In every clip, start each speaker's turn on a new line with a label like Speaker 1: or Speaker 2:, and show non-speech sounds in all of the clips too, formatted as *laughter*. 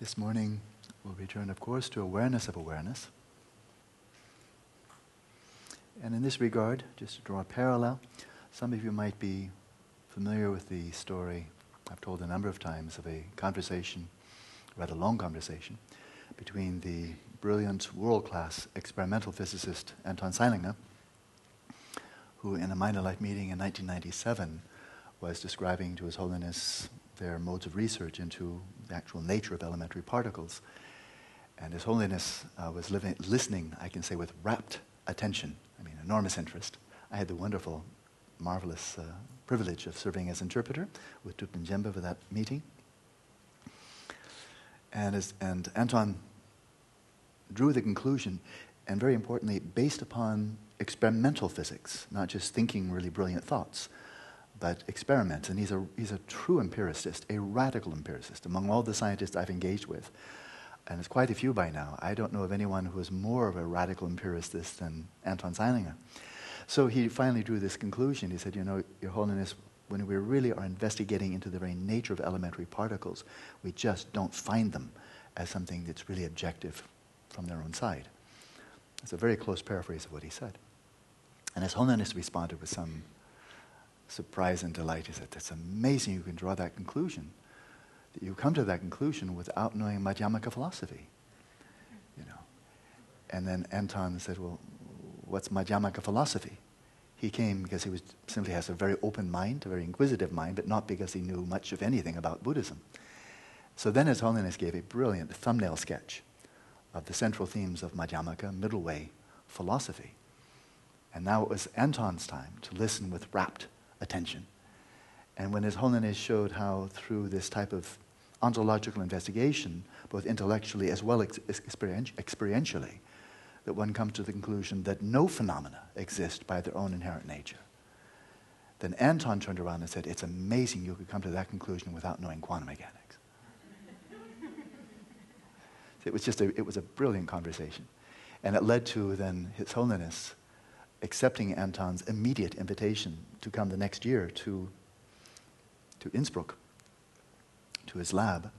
Speaker 1: This morning we'll return, of course, to awareness of awareness. And in this regard, just to draw a parallel, some of you might be familiar with the story I've told a number of times of a conversation, rather long conversation, between the brilliant world class experimental physicist Anton Zeilinger, who in a Mind and Life meeting in 1997 was describing to His Holiness their modes of research into the actual nature of elementary particles. And His Holiness uh, was living, listening, I can say, with rapt attention. I mean, enormous interest. I had the wonderful, marvelous uh, privilege of serving as interpreter with Thupten Jinpa for that meeting. And, as, and Anton drew the conclusion, and very importantly, based upon experimental physics, not just thinking really brilliant thoughts, but experiments. And he's a, he's a true empiricist, a radical empiricist among all the scientists I've engaged with. And it's quite a few by now. I don't know of anyone who is more of a radical empiricist than Anton Zeilinger. So he finally drew this conclusion. He said, You know, Your Holiness, when we really are investigating into the very nature of elementary particles, we just don't find them as something that's really objective from their own side. It's a very close paraphrase of what he said. And His Holiness responded with some surprise and delight. He said, That's amazing you can draw that conclusion. That you come to that conclusion without knowing Madhyamaka philosophy. You know. And then Anton said, Well, what's Madhyamaka philosophy? He came because he was, simply has a very open mind, a very inquisitive mind, but not because he knew much of anything about Buddhism. So then His Holiness gave a brilliant thumbnail sketch of the central themes of Madhyamaka, middle way philosophy. And now it was Anton's time to listen with rapt attention. And when His Holiness showed how, through this type of ontological investigation, both intellectually as well as experientially, that one comes to the conclusion that no phenomena exist by their own inherent nature. Then Anton turned around and said, It's amazing you could come to that conclusion without knowing quantum mechanics. *laughs* it was just a, it was a brilliant conversation. And it led to then His Holiness accepting Anton's immediate invitation to come the next year to, to Innsbruck, to his lab,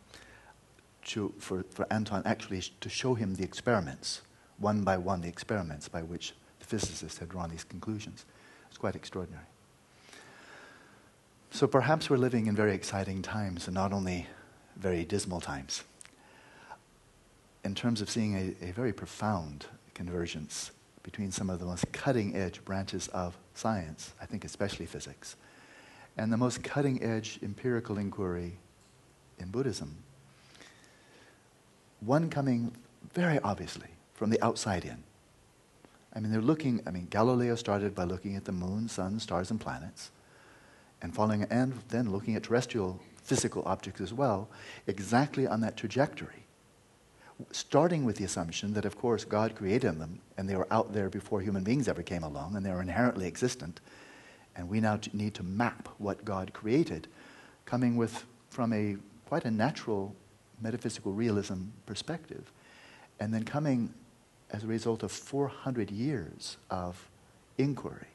Speaker 1: to, for, for Anton actually to show him the experiments one by one the experiments by which the physicists had drawn these conclusions. It's quite extraordinary. So perhaps we're living in very exciting times and not only very dismal times. In terms of seeing a, a very profound convergence between some of the most cutting edge branches of science, I think especially physics, and the most cutting edge empirical inquiry in Buddhism. One coming very obviously from the outside in. I mean, they're looking, I mean, Galileo started by looking at the moon, sun, stars, and planets, and following, and then looking at terrestrial physical objects as well, exactly on that trajectory. Starting with the assumption that, of course, God created them, and they were out there before human beings ever came along, and they were inherently existent, and we now need to map what God created, coming with, from a quite a natural metaphysical realism perspective, and then coming as a result of 400 years of inquiry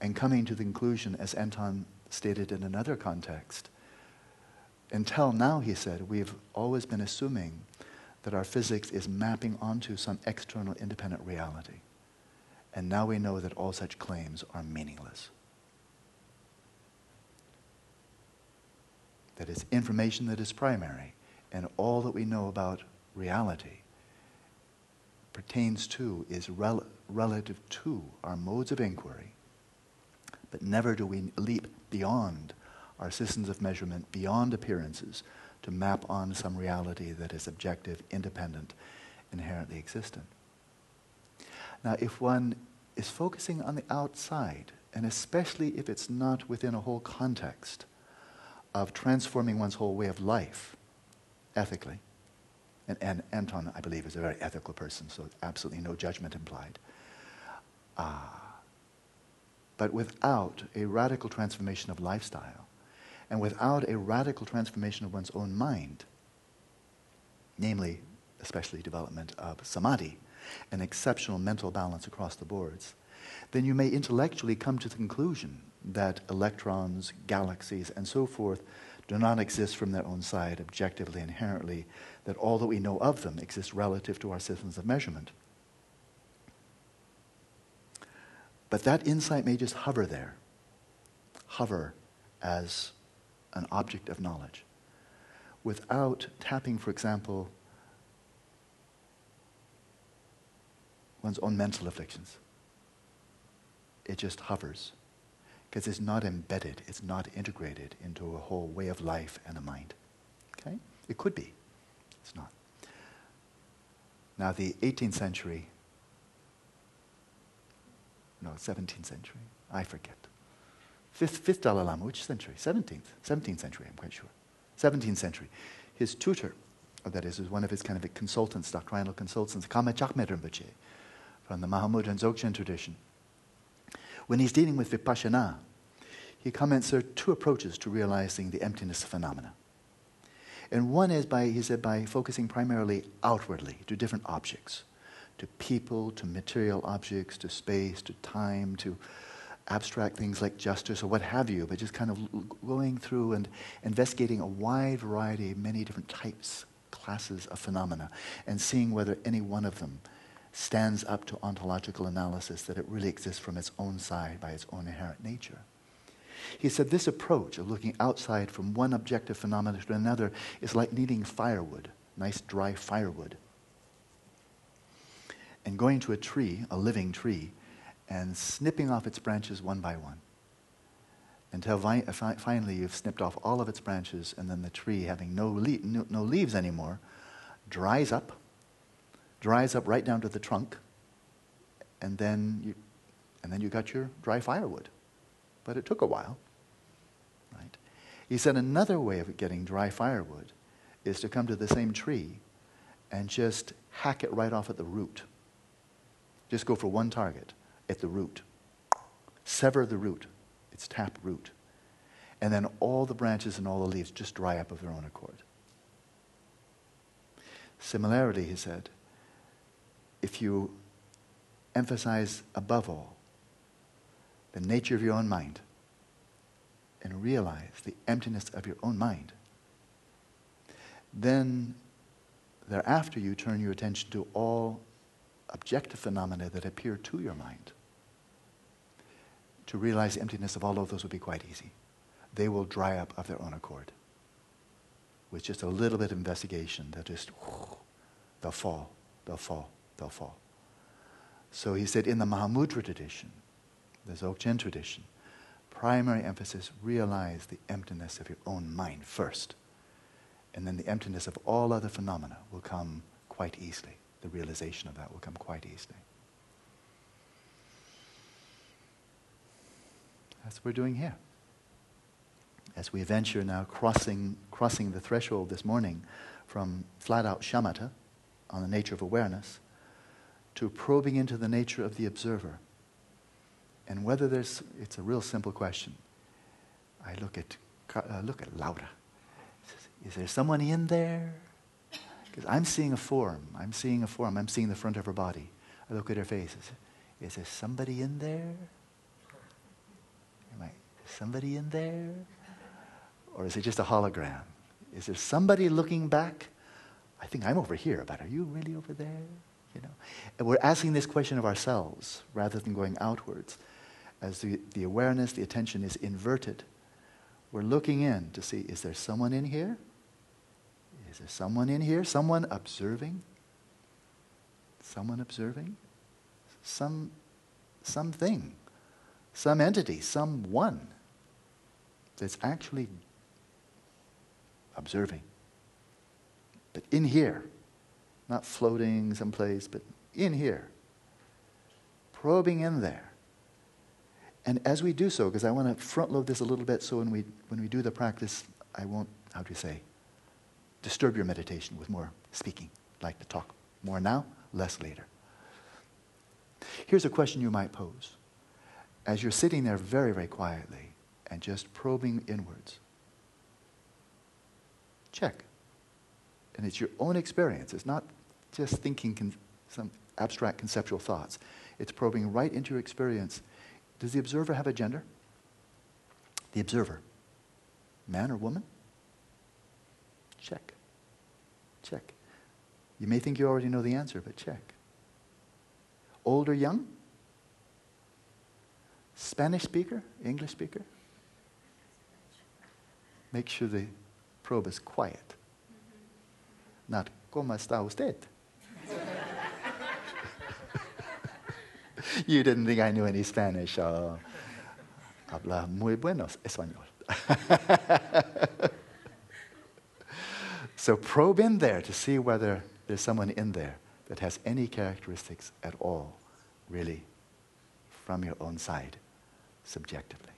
Speaker 1: and coming to the conclusion, as Anton stated in another context, until now, he said, we've always been assuming that our physics is mapping onto some external independent reality. And now we know that all such claims are meaningless. That it's information that is primary, and all that we know about reality pertains to is rel- relative to our modes of inquiry, but never do we leap beyond our systems of measurement, beyond appearances, to map on some reality that is objective, independent, inherently existent. Now, if one is focusing on the outside, and especially if it's not within a whole context of transforming one's whole way of life ethically, and, and Anton, I believe, is a very ethical person, so absolutely no judgment implied. Uh, but without a radical transformation of lifestyle, and without a radical transformation of one's own mind, namely, especially development of samadhi, an exceptional mental balance across the boards, then you may intellectually come to the conclusion that electrons, galaxies, and so forth do not exist from their own side objectively, inherently, that all that we know of them exists relative to our systems of measurement. But that insight may just hover there, hover as an object of knowledge, without tapping, for example, one's own mental afflictions. It just hovers because it's not embedded, it's not integrated into a whole way of life and a mind. Okay? It could be, it's not. Now, the 18th century, no, 17th century, I forget. Fifth, fifth Dalai Lama, which century? 17th, 17th century, I'm quite sure. 17th century. His tutor, or that is, was one of his kind of consultants, doctrinal consultants, Karma Chakme Rinpoche, from the Mahamudra and Dzogchen tradition. When he's dealing with vipassana, he comments there are two approaches to realizing the emptiness of phenomena. And one is by, he said, by focusing primarily outwardly to different objects, to people, to material objects, to space, to time, to abstract things like justice or what have you, but just kind of going through and investigating a wide variety, many different types, classes of phenomena, and seeing whether any one of them stands up to ontological analysis, that it really exists from its own side by its own inherent nature. He said this approach of looking outside from one objective phenomenon to another is like needing firewood, nice dry firewood, and going to a tree, a living tree, and snipping off its branches one by one until vi- uh, finally you've snipped off all of its branches, and then the tree, having no, le- no, no leaves anymore, dries up dries up right down to the trunk, and then you, and then you got your dry firewood. But it took a while, right? He said another way of getting dry firewood is to come to the same tree and just hack it right off at the root. Just go for one target at the root. Sever the root, its tap root. And then all the branches and all the leaves just dry up of their own accord. Similarly, he said, if you emphasize above all the nature of your own mind and realize the emptiness of your own mind, then thereafter you turn your attention to all objective phenomena that appear to your mind. To realize emptiness of all of those would be quite easy. They will dry up of their own accord. With just a little bit of investigation, they'll just, *sighs* they'll fall, they'll fall they'll fall. So he said in the Mahamudra tradition, the Dzogchen tradition, primary emphasis realize the emptiness of your own mind first. And then the emptiness of all other phenomena will come quite easily. The realization of that will come quite easily. That's what we're doing here. As we venture now crossing, crossing the threshold this morning from flat out shamatha on the nature of awareness to probing into the nature of the observer. And whether there's, it's a real simple question. I look at, uh, look at Laura. Is there someone in there? Because I'm seeing a form. I'm seeing a form. I'm seeing the front of her body. I look at her face. Is, is there somebody in there? Am I, somebody in there? Or is it just a hologram? Is there somebody looking back? I think I'm over here, but are you really over there? You know? And we're asking this question of ourselves rather than going outwards. As the, the awareness, the attention is inverted, we're looking in to see is there someone in here? Is there someone in here? Someone observing? Someone observing? Some something, some entity, someone that's actually observing. But in here, not floating someplace, but in here, probing in there. And as we do so, because I want to front load this a little bit so when we, when we do the practice, I won't, how do you say, disturb your meditation with more speaking. I'd like to talk more now, less later. Here's a question you might pose. As you're sitting there very, very quietly and just probing inwards, check and it's your own experience. It's not just thinking con- some abstract conceptual thoughts. It's probing right into your experience. Does the observer have a gender? The observer, man or woman? Check. Check. You may think you already know the answer, but check. Old or young? Spanish speaker? English speaker? Make sure the probe is quiet. Not, ¿Cómo está usted? *laughs* you didn't think I knew any Spanish. Uh, habla muy buenos español. *laughs* so probe in there to see whether there's someone in there that has any characteristics at all, really, from your own side, subjectively.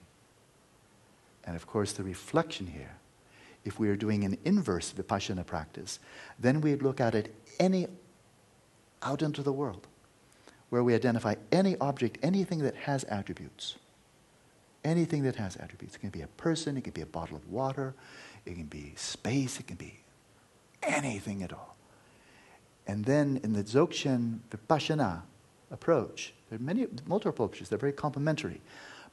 Speaker 1: And of course, the reflection here, if we are doing an inverse vipassana practice, then we'd look at it any out into the world, where we identify any object, anything that has attributes. Anything that has attributes. It can be a person, it can be a bottle of water, it can be space, it can be anything at all. And then in the Dzogchen Vipassana approach, there are many, multiple approaches, they're very complementary.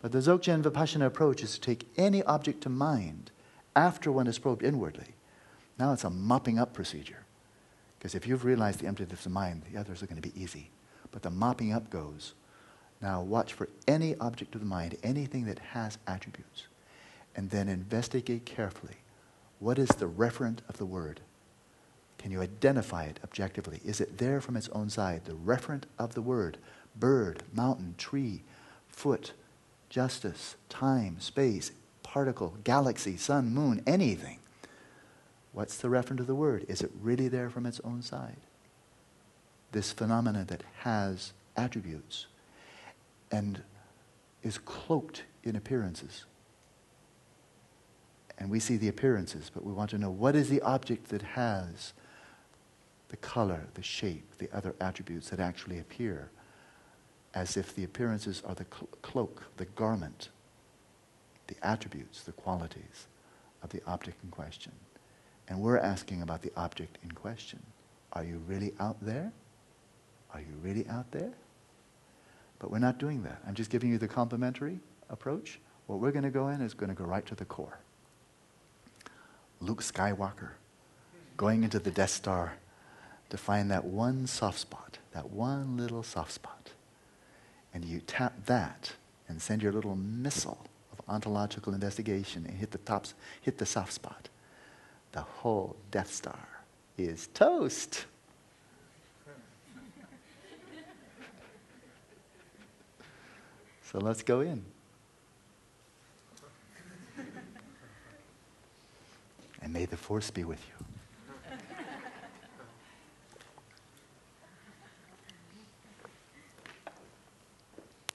Speaker 1: But the Dzogchen Vipassana approach is to take any object to mind after one has probed inwardly. Now it's a mopping up procedure. Because if you've realized the emptiness of mind, the others are going to be easy. But the mopping up goes. Now watch for any object of the mind, anything that has attributes. And then investigate carefully. What is the referent of the word? Can you identify it objectively? Is it there from its own side? The referent of the word bird, mountain, tree, foot, justice, time, space, particle, galaxy, sun, moon, anything. What's the referent of the word? Is it really there from its own side? This phenomena that has attributes and is cloaked in appearances. And we see the appearances, but we want to know what is the object that has the color, the shape, the other attributes that actually appear, as if the appearances are the clo- cloak, the garment, the attributes, the qualities of the object in question. And we're asking about the object in question. Are you really out there? Are you really out there? But we're not doing that. I'm just giving you the complementary approach. What we're going to go in is going to go right to the core. Luke Skywalker going into the Death Star to find that one soft spot, that one little soft spot. And you tap that and send your little missile of ontological investigation and hit the tops, hit the soft spot. The whole Death Star is toast. *laughs* so let's go in. And may the force be with you.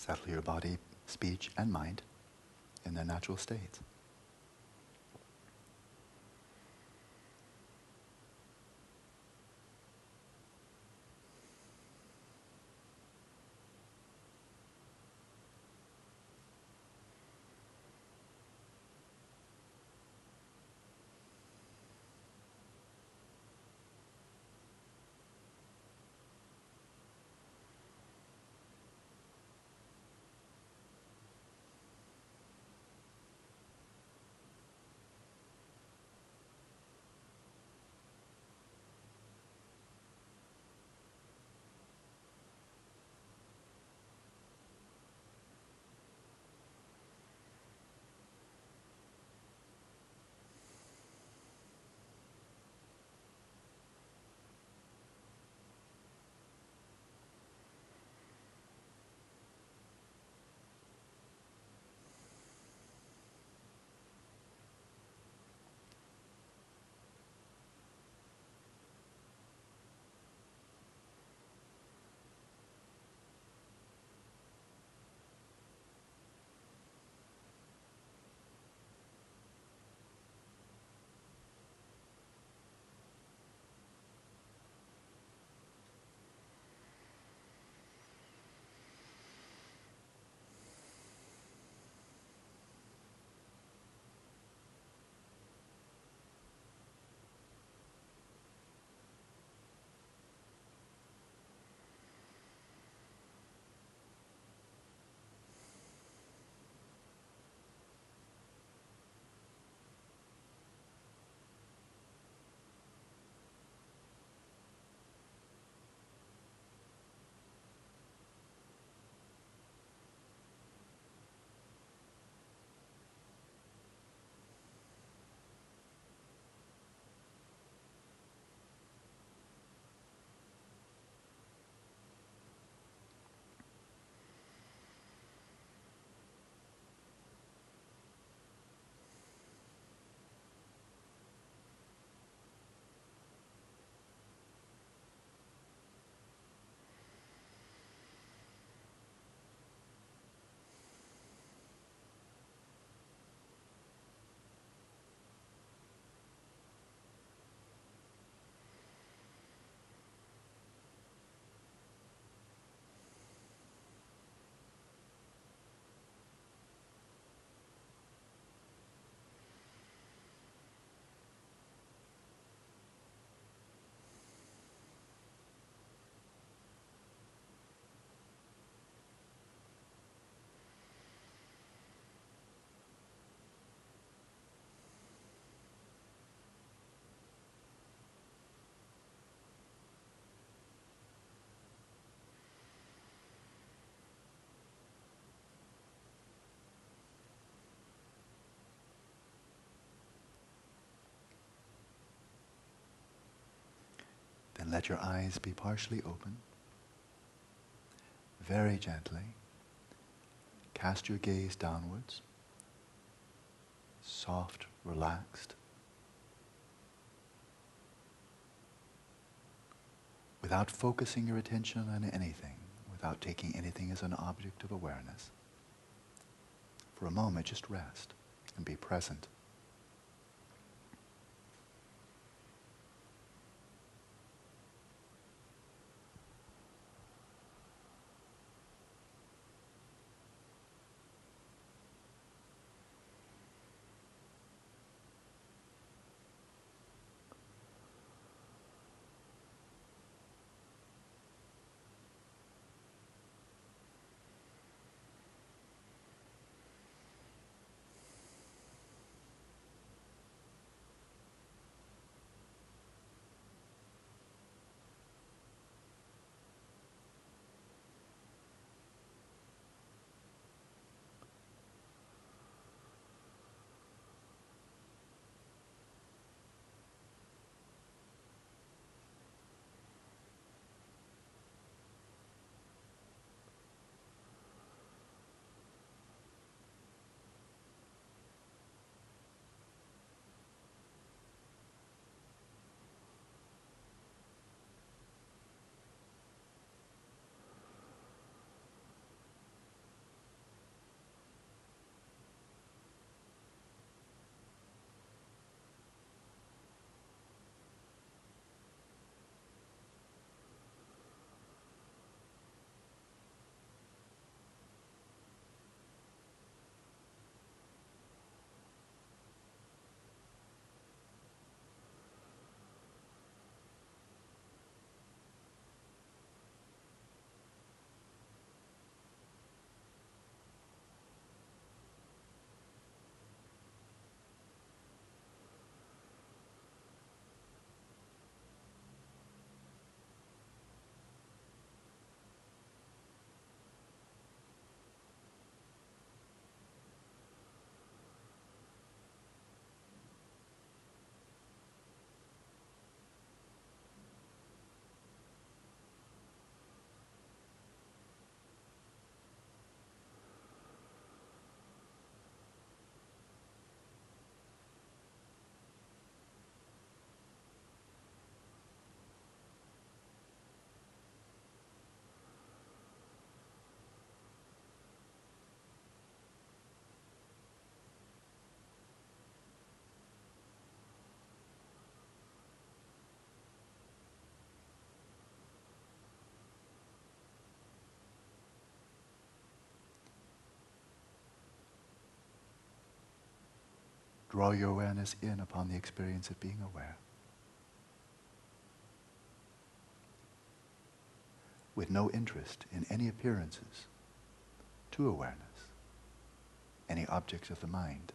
Speaker 1: Settle your body, speech, and mind in their natural states. And let your eyes be partially open. Very gently, cast your gaze downwards, soft, relaxed. Without focusing your attention on anything, without taking anything as an object of awareness. For a moment, just rest and be present. Draw your awareness in upon the experience of being aware. With no interest in any appearances to awareness, any objects of the mind.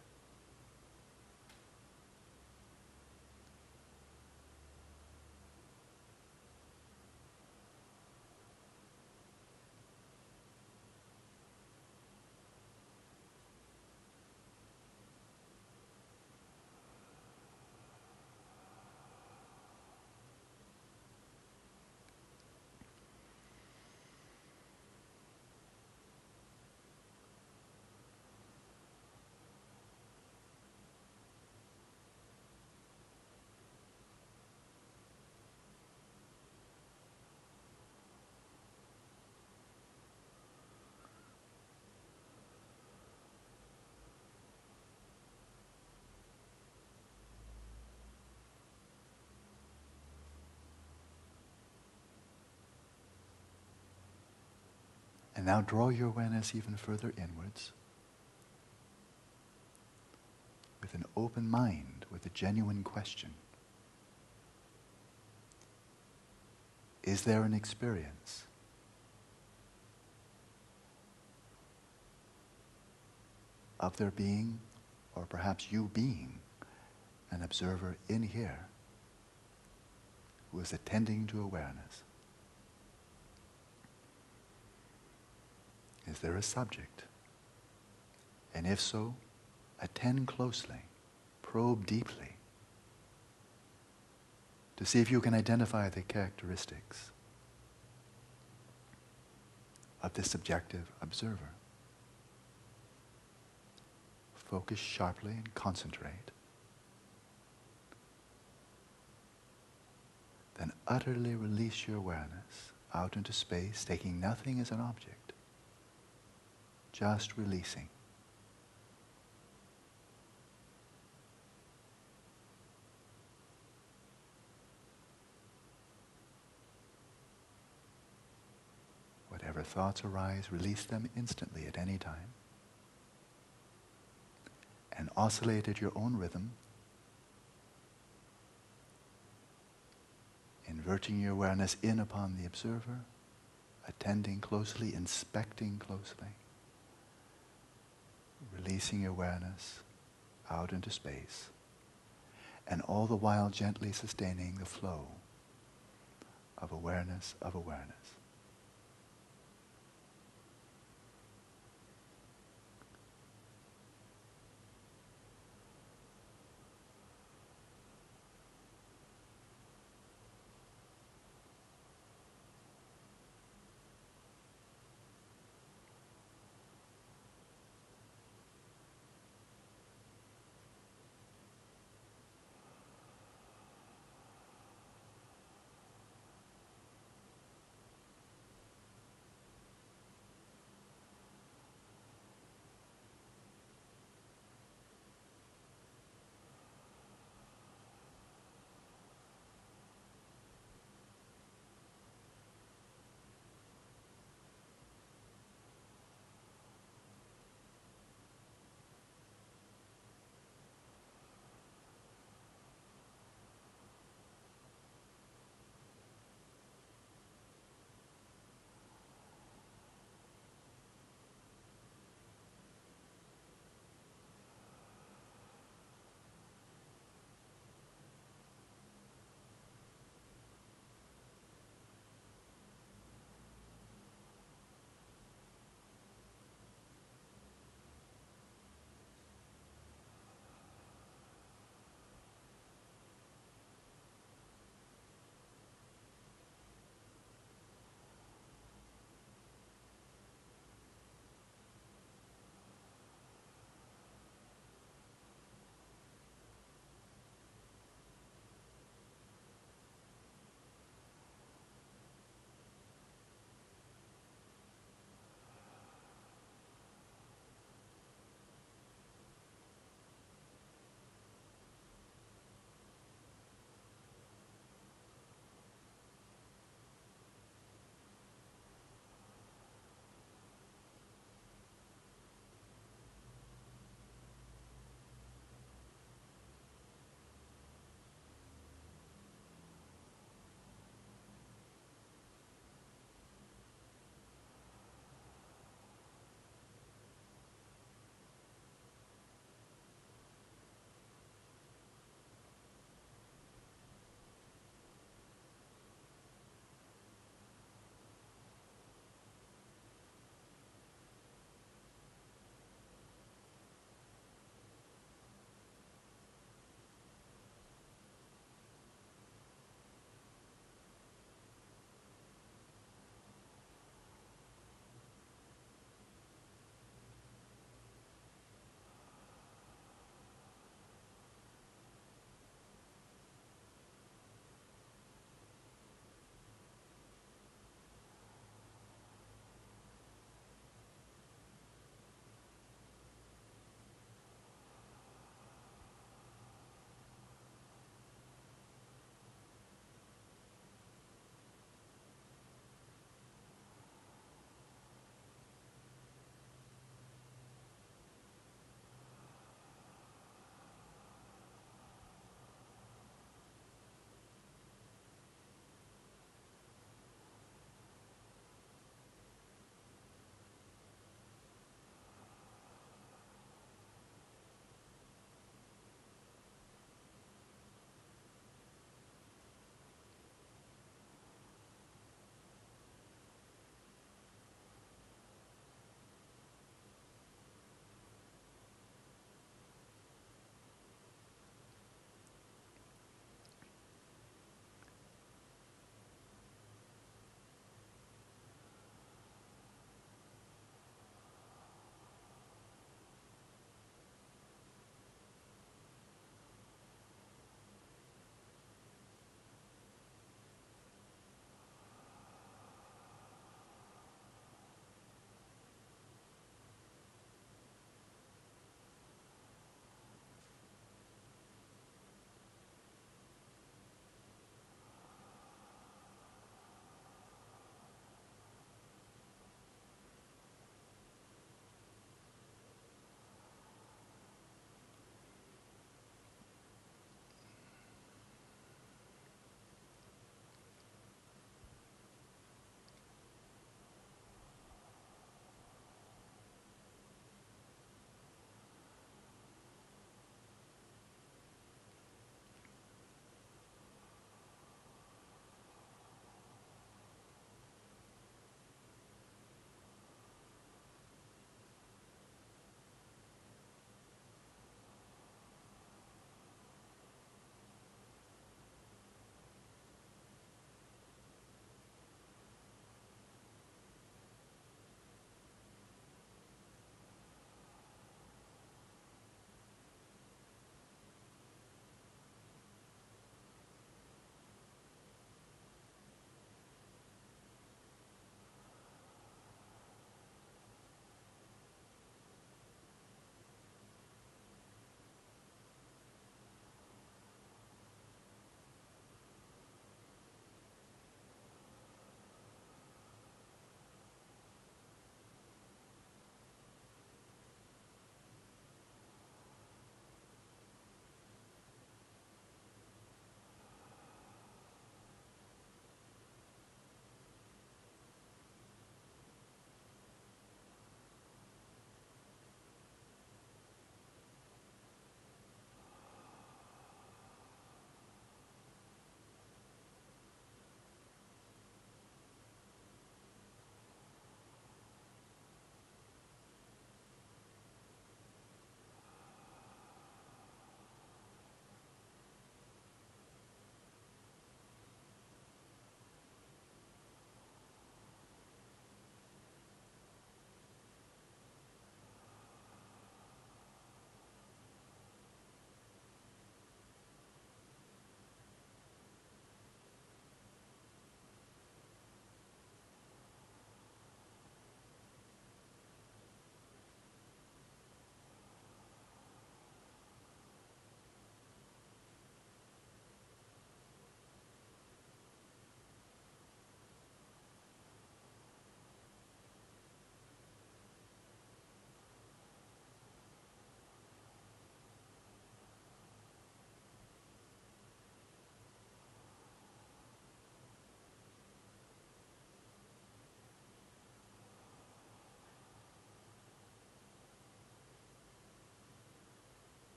Speaker 1: And now draw your awareness even further inwards with an open mind, with a genuine question. Is there an experience of there being, or perhaps you being, an observer in here who is attending to awareness? Is there a subject? And if so, attend closely, probe deeply. to see if you can identify the characteristics of this subjective observer. Focus sharply and concentrate. Then utterly release your awareness out into space, taking nothing as an object, just releasing. Whatever thoughts arise, release them instantly at any time. And oscillate at your own rhythm, inverting your awareness in upon the observer, attending closely, inspecting closely, releasing awareness out into space, and all the while gently sustaining the flow of awareness of awareness.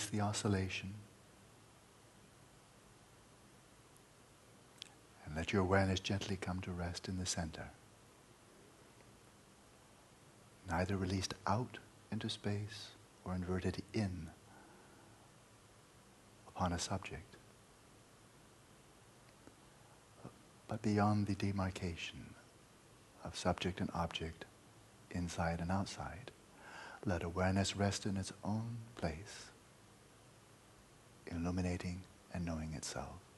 Speaker 1: Release the oscillation. And let your awareness gently come to rest in the center. Neither released out into space or inverted in upon a subject, but beyond the demarcation of subject and object, inside and outside. Let awareness rest in its own place, illuminating and knowing itself.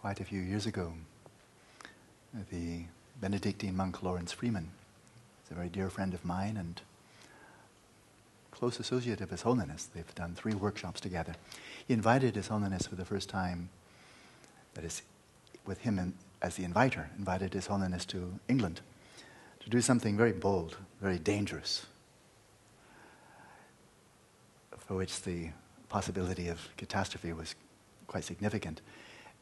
Speaker 1: Quite a few years ago. The Benedictine monk Laurence Freeman is a very dear friend of mine, and close associate of His Holiness. They've done three workshops together. He invited His Holiness for the first time, that is, with him in, as the inviter, invited His Holiness to England to do something very bold, very dangerous, for which the possibility of catastrophe was quite significant.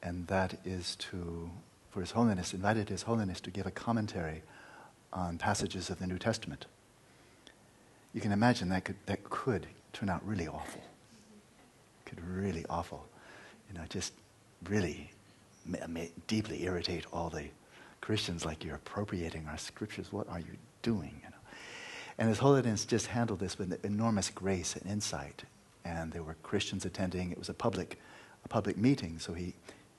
Speaker 1: And that is to, for His Holiness, invited His Holiness to give a commentary on passages of the New Testament. You can imagine that could, that could turn out really awful. Could really awful. You know, just really deeply irritate all the Christians like you're appropriating our scriptures. What are you doing? You know? And His Holiness just handled this with enormous grace and insight. And there were Christians attending. It was a public, a public meeting. So he,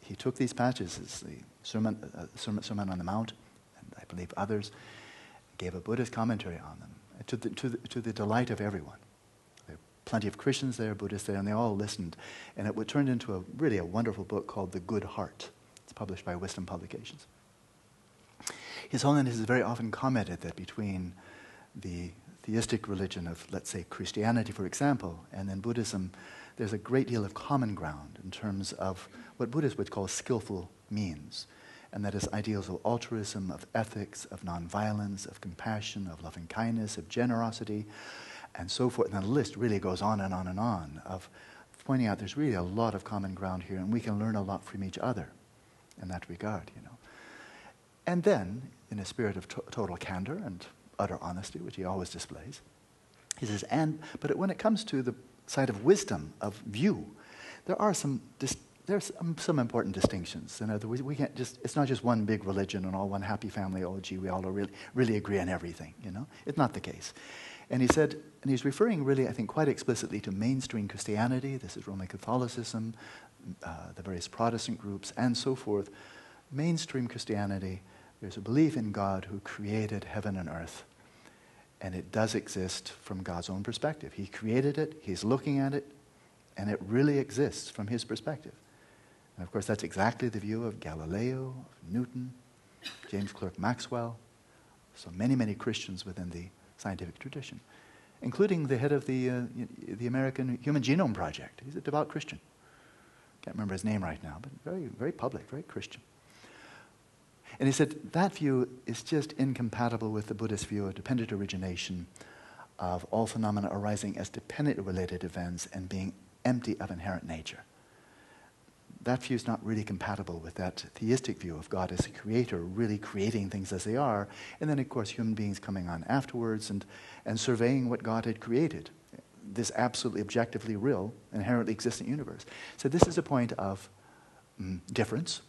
Speaker 1: he took these passages, the Sermon, uh, Sermon, Sermon on the Mount, and I believe others, gave a Buddhist commentary on them to the, to the, to the delight of everyone. There were plenty of Christians there, Buddhists there, and they all listened. And it turned into a really a wonderful book called The Good Heart. It's published by Wisdom Publications. His Holiness has very often commented that between the theistic religion of, let's say, Christianity, for example, and then Buddhism, there's a great deal of common ground in terms of what Buddhists would call skillful means. And that is ideals of altruism, of ethics, of nonviolence, of compassion, of loving kindness, of generosity, and so forth. And the list really goes on and on and on of pointing out there's really a lot of common ground here, and we can learn a lot from each other in that regard, you know. And then, in a spirit of to- total candor and utter honesty, which he always displays, he says, and, but when it comes to the side of wisdom, of view, there are some, there's some, some, important distinctions. In other words, we can't just, it's not just one big religion and all one happy family, oh gee, we all really, really agree on everything, you know? It's not the case. And he said, and he's referring really, I think, quite explicitly to mainstream Christianity, this is Roman Catholicism, uh, the various Protestant groups, and so forth. Mainstream Christianity there's a belief in God who created heaven and earth. And it does exist from God's own perspective. He created it, He's looking at it, and it really exists from His perspective. And of course, that's exactly the view of Galileo, of Newton, James Clerk Maxwell, so many, many Christians within the scientific tradition, including the head of the, uh, the American Human Genome Project. He's a devout Christian. Can't remember his name right now, but very, very public, very Christian. And he said that view is just incompatible with the Buddhist view of dependent origination, of all phenomena arising as dependent related events and being empty of inherent nature. That view is not really compatible with that theistic view of God as a creator, really creating things as they are, and then, of course, human beings coming on afterwards and, and surveying what God had created, this absolutely objectively real, inherently existent universe. So, this is a point of mm, difference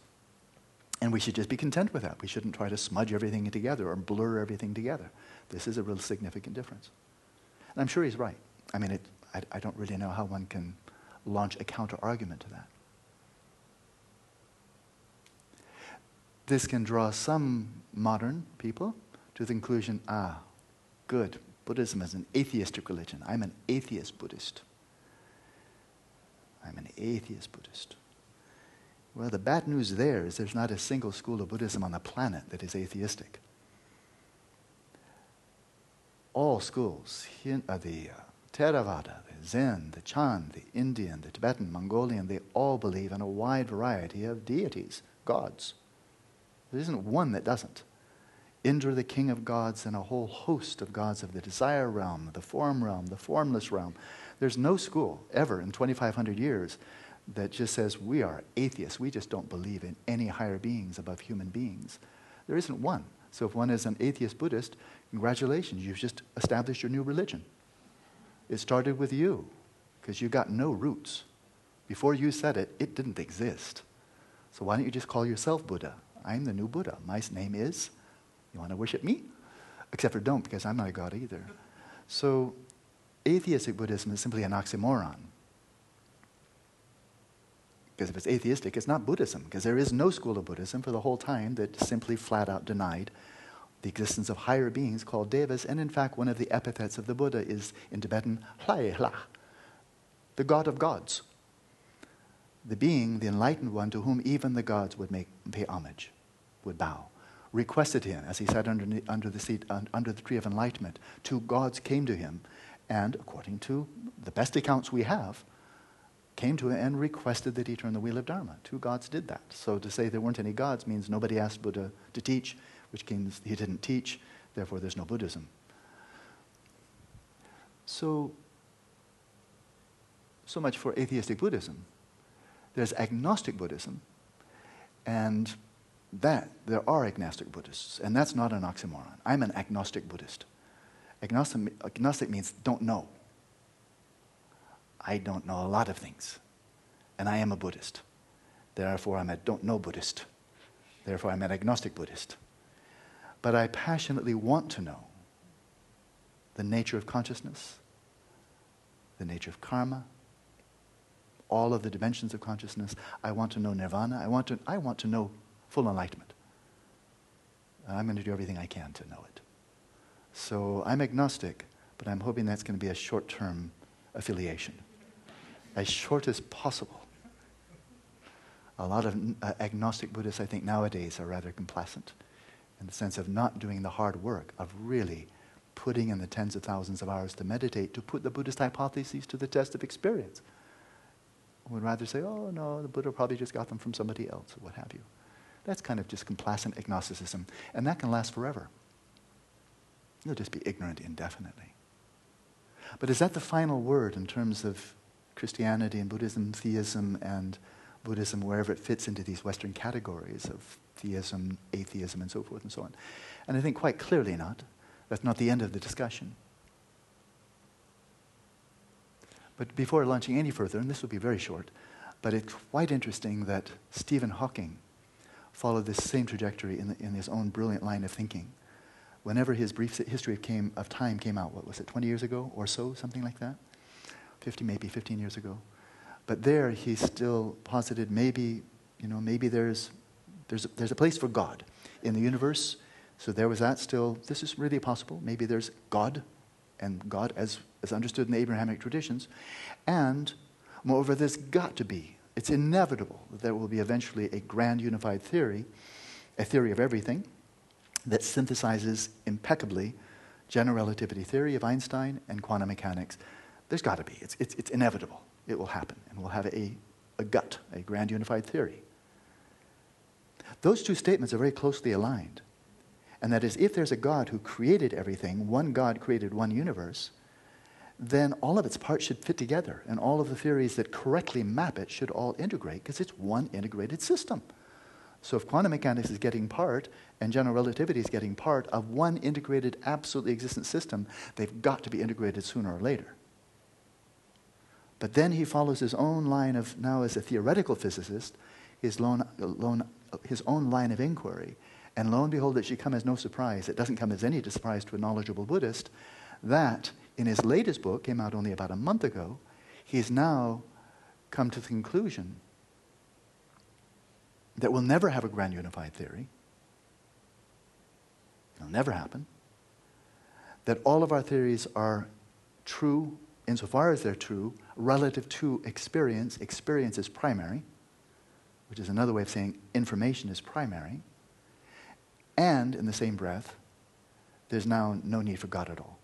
Speaker 1: and we should just be content with that. We shouldn't try to smudge everything together or blur everything together. This is a real significant difference. And I'm sure he's right. I mean, it, I, I don't really know how one can launch a counter argument to that. This can draw some modern people to the conclusion ah, good, Buddhism is an atheistic religion. I'm an atheist Buddhist. I'm an atheist Buddhist. Well, the bad news there is there's not a single school of Buddhism on the planet that is atheistic. All schools, uh, the uh, Theravada, the Zen, the Chan, the Indian, the Tibetan, Mongolian, they all believe in a wide variety of deities, gods. There isn't one that doesn't. Indra, the king of gods, and a whole host of gods of the desire realm, the form realm, the formless realm. There's no school ever in 2,500 years that just says we are atheists. We just don't believe in any higher beings above human beings. There isn't one. So if one is an atheist Buddhist, congratulations, you've just established your new religion. It started with you because you got no roots. Before you said it, it didn't exist. So why don't you just call yourself Buddha? I'm the new Buddha. My name is. You want to worship me? Except for don't, because I'm not a god either. So atheistic Buddhism is simply an oxymoron. Because if it's atheistic, it's not Buddhism, because there is no school of Buddhism for the whole time that simply flat out denied the existence of higher beings called devas. And in fact, one of the epithets of the Buddha is in Tibetan, the god of gods. The being, the enlightened one, to whom even the gods would make, pay homage, would bow. Requested him, as he sat under, under, the seat, under the tree of enlightenment. Two gods came to him and according to the best accounts we have, came to him and requested that he turn the wheel of Dharma. Two gods did that. So to say there weren't any gods means nobody asked Buddha to teach, which means he didn't teach, therefore there's no Buddhism. So, so much for atheistic Buddhism. There's agnostic Buddhism, and that there are agnostic Buddhists, and that's not an oxymoron. I'm an agnostic Buddhist. Agnostic, agnostic means don't know. I don't know a lot of things, and I am a Buddhist. Therefore, I'm a don't know Buddhist. Therefore, I'm an agnostic Buddhist. But I passionately want to know the nature of consciousness, the nature of karma, all of the dimensions of consciousness. I want to know nirvana. I want to, I want to know full enlightenment. I'm going to do everything I can to know it. So I'm agnostic, but I'm hoping that's going to be a short term affiliation, as short as possible. A lot of uh, agnostic Buddhists, I think, nowadays are rather complacent in the sense of not doing the hard work of really putting in the tens of thousands of hours to meditate to put the Buddhist hypotheses to the test of experience. Would rather say, oh no, the Buddha probably just got them from somebody else, or what have you. That's kind of just complacent agnosticism, and that can last forever. You'll just be ignorant indefinitely. But is that the final word in terms of Christianity and Buddhism, theism, and Buddhism, wherever it fits into these Western categories of theism, atheism, and so forth and so on? And I think quite clearly not. That's not the end of the discussion. But before launching any further, and this will be very short, but it's quite interesting that Stephen Hawking followed this same trajectory in, the, in his own brilliant line of thinking. Whenever his brief history of, came, of time came out, what was it, 20 years ago or so, something like that? 50, maybe 15 years ago. But there he still posited maybe, you know, maybe there's, there's, a, there's a place for God in the universe. So there was that still, this is really possible. Maybe there's God, and God as, as understood in the Abrahamic traditions. And moreover, there's got to be it's inevitable that there will be eventually a grand unified theory, a theory of everything, that synthesizes impeccably general relativity theory of Einstein and quantum mechanics. There's got to be. It's, it's, it's inevitable. It will happen. And we'll have a, a gut, a grand unified theory. Those two statements are very closely aligned. And that is, if there's a God who created everything, one God created one universe, then all of its parts should fit together, and all of the theories that correctly map it should all integrate because it's one integrated system. So if quantum mechanics is getting part and general relativity is getting part of one integrated, absolutely existent system, they've got to be integrated sooner or later. But then he follows his own line of, now as a theoretical physicist, his, lone, lone, his own line of inquiry. And lo and behold, it should come as no surprise. It doesn't come as any surprise to a knowledgeable Buddhist that in his latest book, came out only about a month ago, he's now come to the conclusion that we'll never have a grand unified theory. It'll never happen. That all of our theories are true insofar as they're true relative to experience. Experience is primary, which is another way of saying information is primary. And in the same breath, there's now no need for God at all.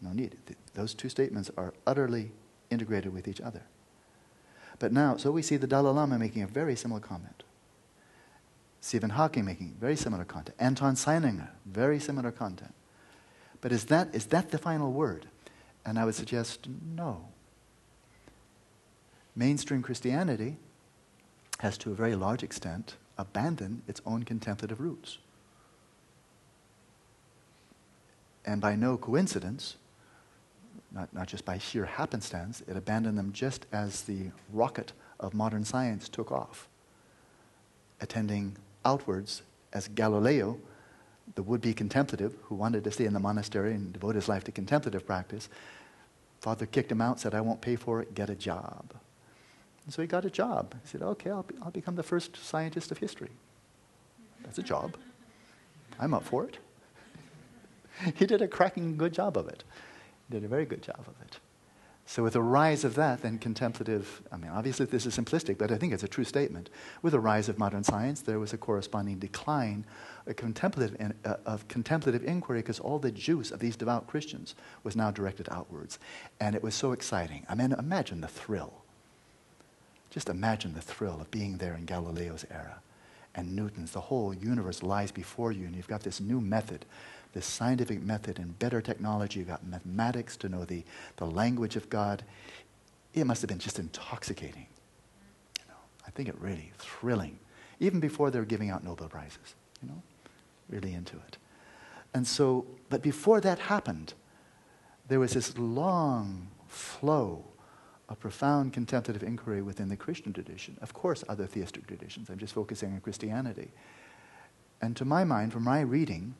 Speaker 1: No need. Those two statements are utterly integrated with each other. But now, so we see the Dalai Lama making a very similar comment. Stephen Hawking making very similar content. Anton Zeilinger, very similar content. But is that, is that the final word? And I would suggest no. Mainstream Christianity has, to a very large extent, abandoned its own contemplative roots. And by no coincidence, not, not just by sheer happenstance, it abandoned them just as the rocket of modern science took off, attending outwards as Galileo, the would be contemplative who wanted to stay in the monastery and devote his life to contemplative practice. Father kicked him out, said, I won't pay for it, get a job. And so he got a job. He said, Okay, I'll, be, I'll become the first scientist of history. That's a job. I'm up for it. *laughs* he did a cracking good job of it He did a very good job of it. So, with the rise of that, then contemplative, I mean, obviously this is simplistic, but I think it's a true statement. With the rise of modern science, there was a corresponding decline of contemplative, uh, of contemplative inquiry because all the juice of these devout Christians was now directed outwards. And it was so exciting. I mean, imagine the thrill. Just imagine the thrill of being there in Galileo's era and Newton's. The whole universe lies before you, and you've got this new method this scientific method and better technology. You've got mathematics to know the, the language of God. It must have been just intoxicating. You know, I think it really thrilling. Even before they were giving out Nobel Prizes, you know, really into it. And so, but before that happened, there was this long flow of profound contemplative inquiry within the Christian tradition. Of course, other theistic traditions. I'm just focusing on Christianity. And to my mind, from my reading,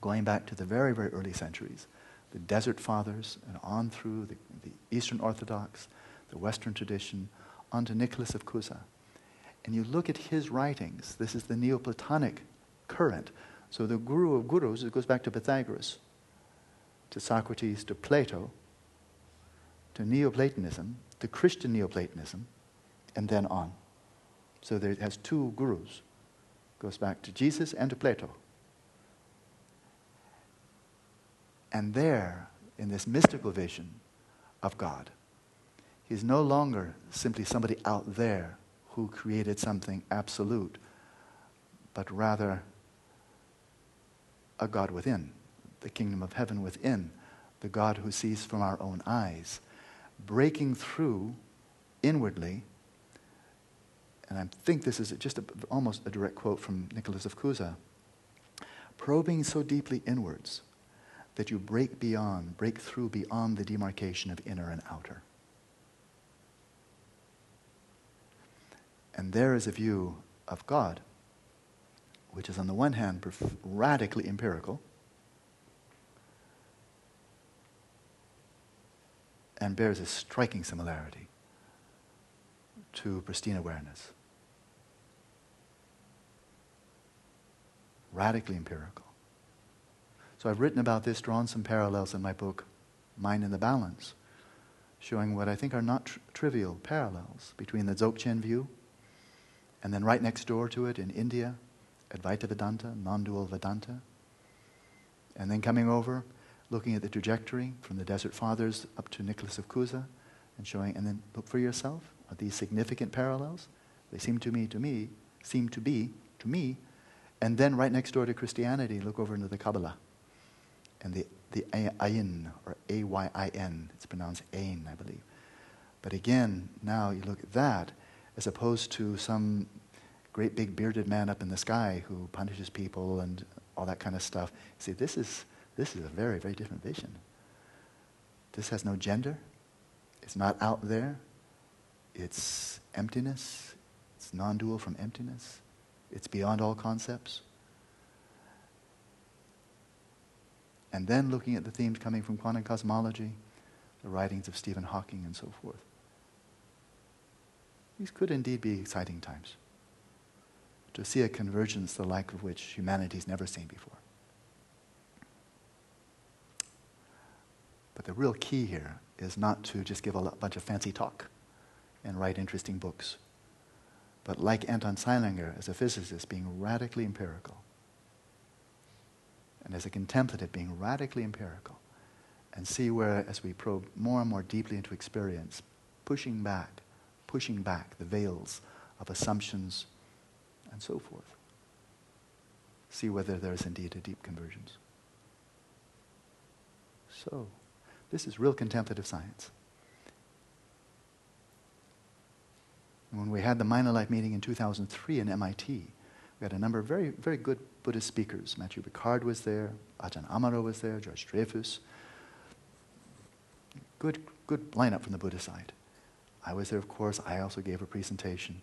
Speaker 1: going back to the very, very early centuries, the Desert Fathers, and on through the, the Eastern Orthodox, the Western tradition, onto Nicholas of Cusa. And you look at his writings, this is the Neoplatonic current. So the guru of gurus, it goes back to Pythagoras, to Socrates, to Plato, to Neoplatonism, to Christian Neoplatonism, and then on. So there, has two gurus. Goes back to Jesus and to Plato. And there, in this mystical vision of God, He's no longer simply somebody out there who created something absolute, but rather a God within, the kingdom of heaven within, the God who sees from our own eyes, breaking through inwardly. And I think this is just a, almost a direct quote from Nicholas of Cusa probing so deeply inwards that you break beyond, break through beyond the demarcation of inner and outer. And there is a view of God, which is on the one hand radically empirical, and bears a striking similarity to pristine awareness. Radically empirical. So I've written about this, drawn some parallels in my book, Mind in the Balance, showing what I think are not tr- trivial parallels between the Dzogchen view and then right next door to it in India, Advaita Vedanta, non dual Vedanta. And then coming over, looking at the trajectory from the Desert Fathers up to Nicholas of Cusa and showing, and then look for yourself. Are these significant parallels? They seem to me, to me, seem to be, to me. And then right next door to Christianity, look over into the Kabbalah and the, the ayin, or A-Y-I-N. It's pronounced ain, I believe. But again, now you look at that as opposed to some great big bearded man up in the sky who punishes people and all that kind of stuff. See, this is, this is a very, very different vision. This has no gender. It's not out there. It's emptiness. It's non dual from emptiness. It's beyond all concepts. And then looking at the themes coming from quantum cosmology, the writings of Stephen Hawking, and so forth. These could indeed be exciting times to see a convergence the like of which humanity's never seen before. But the real key here is not to just give a bunch of fancy talk and write interesting books, but like Anton Zeilinger as a physicist, being radically empirical and as a contemplative being radically empirical and see where, as we probe more and more deeply into experience, pushing back, pushing back the veils of assumptions and so forth. See whether there is indeed a deep convergence. So, this is real contemplative science. When we had the and Life meeting in 2003 in MIT, we had a number of very, very good Buddhist speakers. Matthieu Ricard was there, Ajahn Amaro was there, George Dreyfus. Good, good lineup from the Buddhist side. I was there, of course. I also gave a presentation.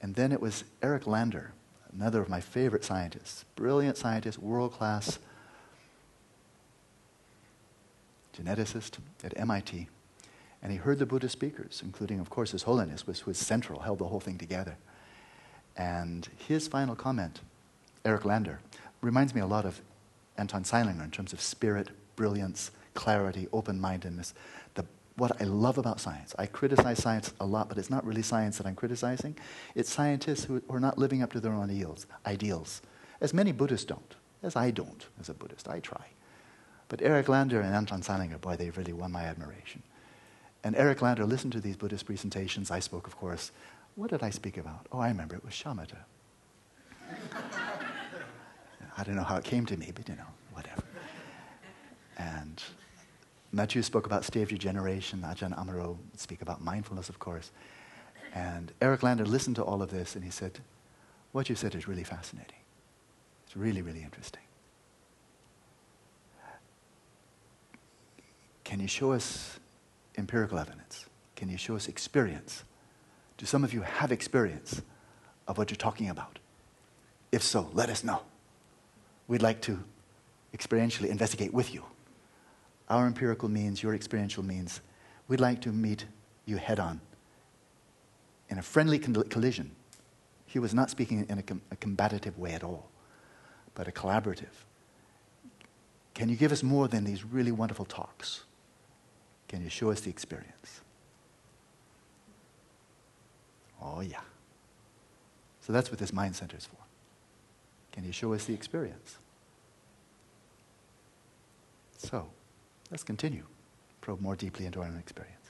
Speaker 1: And then it was Eric Lander, another of my favorite scientists, brilliant scientist, world class geneticist at MIT. And he heard the Buddhist speakers, including, of course, His Holiness, was, was central, held the whole thing together. And his final comment, Eric Lander, reminds me a lot of Anton Zeilinger in terms of spirit, brilliance, clarity, open mindedness, what I love about science. I criticize science a lot, but it's not really science that I'm criticizing. It's scientists who are not living up to their own ideals, ideals, as many Buddhists don't, as I don't as a Buddhist. I try. But Eric Lander and Anton Zeilinger, boy, they really won my admiration. And Eric Lander listened to these Buddhist presentations. I spoke, of course. What did I speak about? Oh, I remember it was shamatha. I don't know how it came to me, but you know, whatever. And Matthieu spoke about state of regeneration. Ajahn Amaro speak about mindfulness, of course. And Eric Lander listened to all of this and he said, What you said is really fascinating. It's really, really interesting. Can you show us empirical evidence? Can you show us experience? Do some of you have experience of what you're talking about? If so, let us know. We'd like to experientially investigate with you. Our empirical means, your experiential means, we'd like to meet you head on in a friendly collision. He was not speaking in a, com- a combative way at all, but a collaborative. Can you give us more than these really wonderful talks? Can you show us the experience? Oh, yeah. So that's what this mind center is for. Can you show us the experience? So, let's continue. Probe more deeply into our own experience.